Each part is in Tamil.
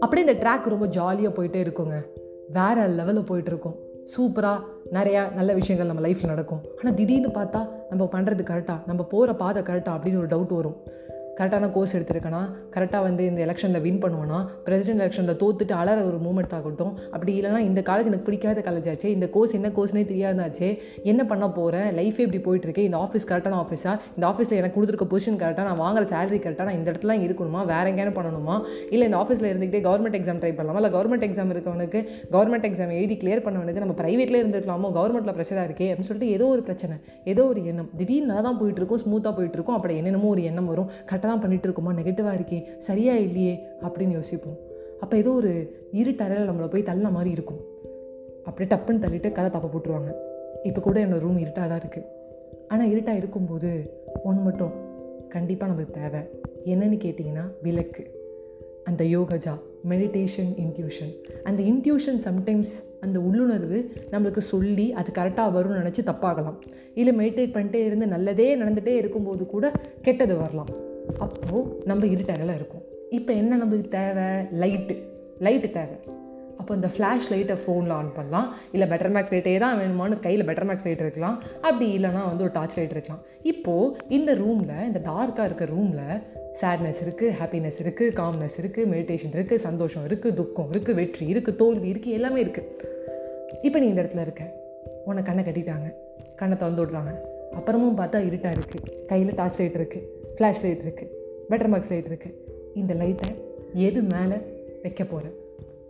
அப்படியே இந்த ட்ராக் ரொம்ப ஜாலியாக போயிட்டே இருக்குங்க. வேறு லெவலில் போயிட்டுருக்கோம் சூப்பராக நிறையா நல்ல விஷயங்கள் நம்ம லைஃப்பில் நடக்கும். ஆனால் திடீர்னு பார்த்தா நம்ம பண்ணுறது கரெக்டாக நம்ம போகிற பாதை கரெக்டாக அப்படின்னு ஒரு டவுட் வரும். கரெக்டான கோர்ஸ் எடுத்திருக்கேனா? கரெக்டாக வந்து இந்த எலெக்ஷனில் வின் பண்ணுவேனா? பிரசிடென்ட் எலெக்ஷனில் தோத்துட்டு அலற ஒரு மூமெண்ட் ஆகட்டும். அப்படி இல்லைனா இந்த காலேஜ் எனக்கு பிடிக்காத காலேஜ் ஆச்சு. இந்த கோர்ஸ் என்ன கோர்ஸ்னே தெரியாதாச்சே. என்ன பண்ண போகிறேன் லைஃபே இப்படி போயிட்டுருக்கு இந்த ஆஃபீஸ் கரெக்டான ஆஃபீஸா இந்த ஆஃபீஸில் எனக்கு கொடுத்துருக்க பொசிஷன் கரெக்டாக நான் வாங்குற சேலரி கரெக்டாக நான் இந்த இடத்துல இருக்கணுமா? வேறு எங்கேயும் பண்ணணுமா? இல்லை இந்த ஆஃபீஸில் இருந்துக்கிட்டே கவர்மெண்ட் எக்ஸாம் ட்ரை பண்ணலாமா? இல்லை கவர்மெண்ட் எக்ஸாம் இருக்கவனுக்கு கவர்மெண்ட் எக்ஸாம் எழுதி கிளியர் பண்ணவனுக்கு நம்ம ப்ரைவேட்லேயே இருந்துருக்கலாமோ? கவர்மெண்ட்டில் ப்ரெஷராக இருக்கே அப்படின்னு சொல்லிட்டு ஏதோ ஒரு பிரச்சனை ஏதோ ஒரு எண்ணம். திடீர்னு நல்லா தான் போயிட்டுருக்கோம் ஸ்மூத்தாக போயிட்டுருக்கோம் அப்படி என்னென்னமோ ஒரு எண்ணம் வரும். கரெக்டாக தான் பண்ணிகிட்டு இருக்கோமா நெகட்டிவாக இருக்கே சரியாக இல்லையே அப்படின்னு யோசிப்போம். அப்போ ஏதோ ஒரு இருட்டறையில் நம்மளை போய் தள்ள மாதிரி இருக்கும். அப்படியே டப்புன்னு தள்ளிட்டு கதை தப்ப போட்டுருவாங்க. இப்போ கூட என்னோடய ரூம் இருட்டாக தான் இருக்குது ஆனால் இருட்டாக இருக்கும்போது ஒன்று மட்டும் கண்டிப்பாக நமக்கு தேவை. என்னன்னு கேட்டிங்கன்னா விளக்கு. அந்த யோகஜா மெடிடேஷன் இன்ட்யூஷன் அந்த இன்ட்யூஷன் சம்டைம்ஸ் அந்த உள்ளுணர்வு நம்மளுக்கு சொல்லி அது கரெக்டாக வரும்னு நினச்சி தப்பாகலாம். இல்லை மெடிடேட் பண்ணிட்டே இருந்து நல்லதே நடந்துகிட்டே இருக்கும்போது கூட கெட்டது வரலாம். அப்போது நம்ம இருட்டறையில் இருக்கும். இப்போ என்ன நம்மளுக்கு தேவை? லைட்டு லைட்டு தேவை. அப்போ இந்த ஃப்ளாஷ் லைட்டை ஃபோனில் ஆன் பண்ணலாம். இல்லை பெட்டர் மேக்ஸ் லைட்டே தான் வேணுமான்னு கையில் பெட்டர் மேக்ஸ் லைட் இருக்கலாம். அப்படி இல்லைனா வந்து ஒரு டார்ச் லைட் இருக்கலாம். இப்போது இந்த ரூமில் இந்த டார்க்காக இருக்க ரூமில் சேட்னஸ் இருக்குது ஹாப்பினஸ் இருக்குது காம்னஸ் இருக்குது மெடிடேஷன் இருக்குது சந்தோஷம் இருக்குது துக்கம் இருக்குது வெற்றி இருக்குது தோல்வி இருக்குது எல்லாமே இருக்குது இப்போ நீ இந்த இடத்துல இருக்க. உன்னை கண்ணை கட்டிட்டாங்க. கண்ணை திறந்து விட்றாங்க. அப்புறமும் பார்த்தா இருட்டாக இருக்குது கையில் டார்ச் லைட் இருக்குது ஃப்ளாஷ் லைட் இருக்குது பெட்டர் மார்க்ஸ் லைட் இருக்குது இந்த லைட்டை எது மேலே வைக்க போகிற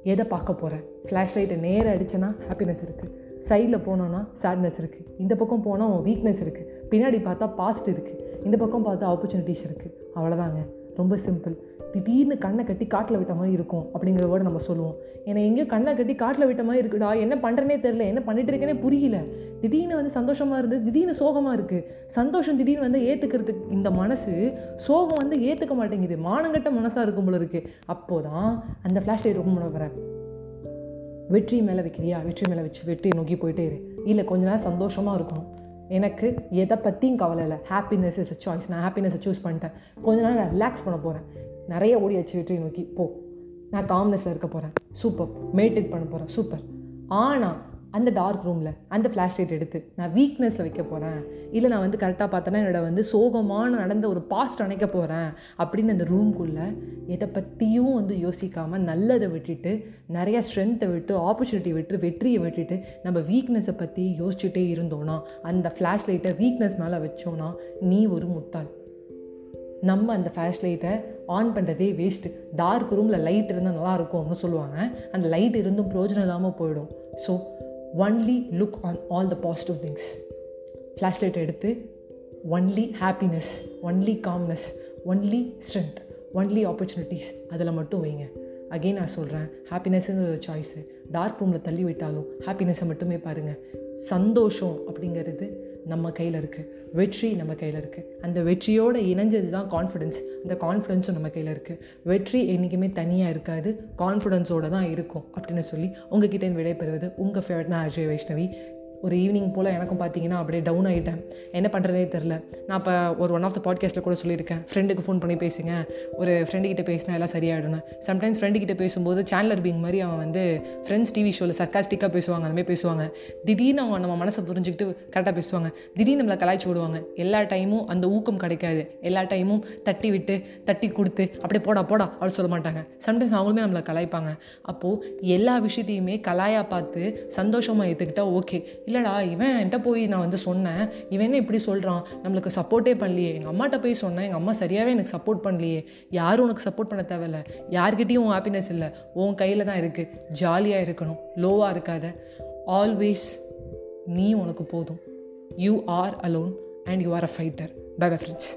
எதை பார்க்க போகிறேன் ஃப்ளாஷ் லைட்டை நேராக அடிச்சேன்னா ஹாப்பினஸ் இருக்குது சைடில் போனோன்னா சேட்னஸ் இருக்குது இந்த பக்கம் போனால் உன் வீக்னஸ் இருக்குது பின்னாடி பார்த்தா பாஸ்ட் இருக்குது இந்த பக்கம் பார்த்தா ஆப்பர்ச்சுனிட்டிஸ் இருக்குது அவ்வளோதாங்க ரொம்ப சிம்பிள் திடீர்னு கண்ணை கட்டி காட்டில் விட்ட மாதிரி இருக்கும் அப்படிங்கிற வேர்டு நம்ம சொல்லுவோம். ஏன்னா எங்கேயோ கண்ணை கட்டி காட்டில் விட்ட மாதிரி இருக்குடா என்ன பண்ணுறனே தெரில என்ன பண்ணிட்டு இருக்கேனே புரியல. திடீர்னு வந்து சந்தோஷமாக இருந்து திடீர்னு சோகமாக இருக்குது சந்தோஷம் திடீர்னு வந்து ஏற்றுக்கிறதுக்கு இந்த மனசு சோகம் வந்து ஏற்றுக்க மாட்டேங்குது. மானங்கட்ட மனசாக இருக்கும் போல இருக்குது அப்போ தான் அந்த ஃப்ளாஷ் லைட் ரொம்ப பண்ண வெற்றி மேலே வைக்கிறியா? வெற்றி மேலே வச்சு வெற்றி நோக்கி போயிட்டே இரு. இல்லை கொஞ்ச நேரம் சந்தோஷமாக இருக்கணும். எனக்கு எதை பற்றியும் கவலை இல்லை. ஹாப்பினஸ் இஸ் அ சாய்ஸ் நான் ஹாப்பினஸை சூஸ் பண்ணிட்டேன். கொஞ்ச நேரம் நான் ரிலாக்ஸ் பண்ண போகிறேன் நிறைய ஓடியாச்சு வெற்றி நோக்கி போ. நான் காம்னஸில் இருக்க போகிறேன் சூப்பர் மெடிடேட் பண்ண போகிறேன் சூப்பர் ஆனால் அந்த டார்க் ரூமில் அந்த ஃப்ளாஷ் லைட் எடுத்து நான் வீக்னஸில் வைக்க போகிறேன் இல்லை நான் வந்து கரெக்டாக பார்த்தேன்னா என்னோட வந்து சோகமான நடந்த ஒரு பாஸ்ட் அணைக்க போகிறேன் அப்படின்னு அந்த ரூம்குள்ளே எதை பற்றியும் வந்து யோசிக்காமல் நல்லதை விட்டுட்டு நிறையா ஸ்ட்ரென்த்தை விட்டு ஆப்பர்ச்சுனிட்டி விட்டு வெற்றியை விட்டுட்டு நம்ம வீக்னஸை பற்றி யோசிச்சுட்டே இருந்தோன்னா அந்த ஃப்ளாஷ் லைட்டை வீக்னஸ் மேலே வச்சோன்னா நீ ஒரு முட்டாள். நம்ம அந்த ஃப்ளாஷ் லைட்டை ஆன் பண்ணுறதே வேஸ்ட்டு டார்க் ரூமில் லைட் இருந்தால் நல்லாயிருக்கும்னு சொல்லுவாங்க. அந்த லைட் இருந்தும் பிரயோஜனம் இல்லாமல் போயிடும். So only look on all the positive things flash light எடுத்து only happiness only calmness only strength only opportunities அதில் மட்டும் வைங்க. அகெயின் நான் சொல்கிறேன் ஹாப்பினஸ்ஸுங்கிற ஒரு சாய்ஸு டார்க் ரூமில் தள்ளி விட்டாலும் ஹாப்பினஸை மட்டுமே பாருங்கள் சந்தோஷம் அப்படிங்கிறது நம்ம கையில் இருக்குது வெற்றி நம்ம கையில் இருக்குது அந்த வெற்றியோடு இணைஞ்சது தான் கான்ஃபிடென்ஸ் அந்த கான்ஃபிடென்ஸும் நம்ம கையில் இருக்குது வெற்றி என்றைக்குமே தனியாக இருக்காது. கான்ஃபிடென்ஸோடு தான் இருக்கும் அப்படின்னு சொல்லி உங்ககிட்ட விடைபெறுவது உங்கள் ஃபேவரட் நான் அஜய் வைஷ்ணவி. ஒரு ஈவினிங் போல் எனக்கும் பார்த்தீங்கன்னா அப்படியே டவுன் ஆகிட்டேன் என்ன பண்ணுறதே தெரில நான் இப்போ ஒரு ஒன் ஆஃப் த பாட்காஸ்ட்டில் கூட சொல்லியிருக்கேன். ஃப்ரெண்டுக்கு ஃபோன் பண்ணி பேசுங்க. ஒரு ஃப்ரெண்டுக்கிட்ட பேசினா எல்லாம் சரியாயிடணும் சம்டைம்ஸ் ஃப்ரெண்டுக்கிட்ட பேசும்போது சேனலர் பீங் மாதிரி அவன் வந்து ஃப்ரெண்ட்ஸ் டிவி ஷோவில் சர்க்காஸ்டிக்காக பேசுவாங்க. அதுமாதிரி பேசுவாங்க. திடீர்னு அவங்க நம்ம மனசை புரிஞ்சுக்கிட்டு கரெக்டாக பேசுவாங்க. திடீர்னு நம்மளை கலாய்ச்சி விடுவாங்க. எல்லா டைமும் அந்த ஊக்கம் கிடைக்காது. எல்லா டைமும் தட்டி விட்டு தட்டி கொடுத்து அப்படியே போடா போடா அப்படின்னு சொல்ல மாட்டாங்க. சம்டைம்ஸ் அவங்களுமே நம்மளை கலாய்ப்பாங்க. அப்போது எல்லா விஷயத்தையுமே கலாயாக பார்த்து சந்தோஷமாக ஏற்றுக்கிட்டா ஓகே இல்லைடா இவன் என்கிட்ட போய் நான் வந்து சொன்னேன். இவன் என்ன இப்படி சொல்கிறான் நம்மளுக்கு சப்போர்ட்டே பண்ணலையே. எங்கள் அம்மாட்ட போய் சொன்னேன். எங்கள் அம்மா சரியாகவே எனக்கு சப்போர்ட் பண்ணலையே. யாரும் உனக்கு சப்போர்ட் பண்ண தேவையில்ல. யார்கிட்டையும் உன் ஹாப்பினஸ் இல்லை. உன் கையில் தான் இருக்குது ஜாலியாக இருக்கணும். லோவாக இருக்காத. ஆல்வேஸ் நீ உனக்கு போதும். You are alone and you are a fighter bye bye friends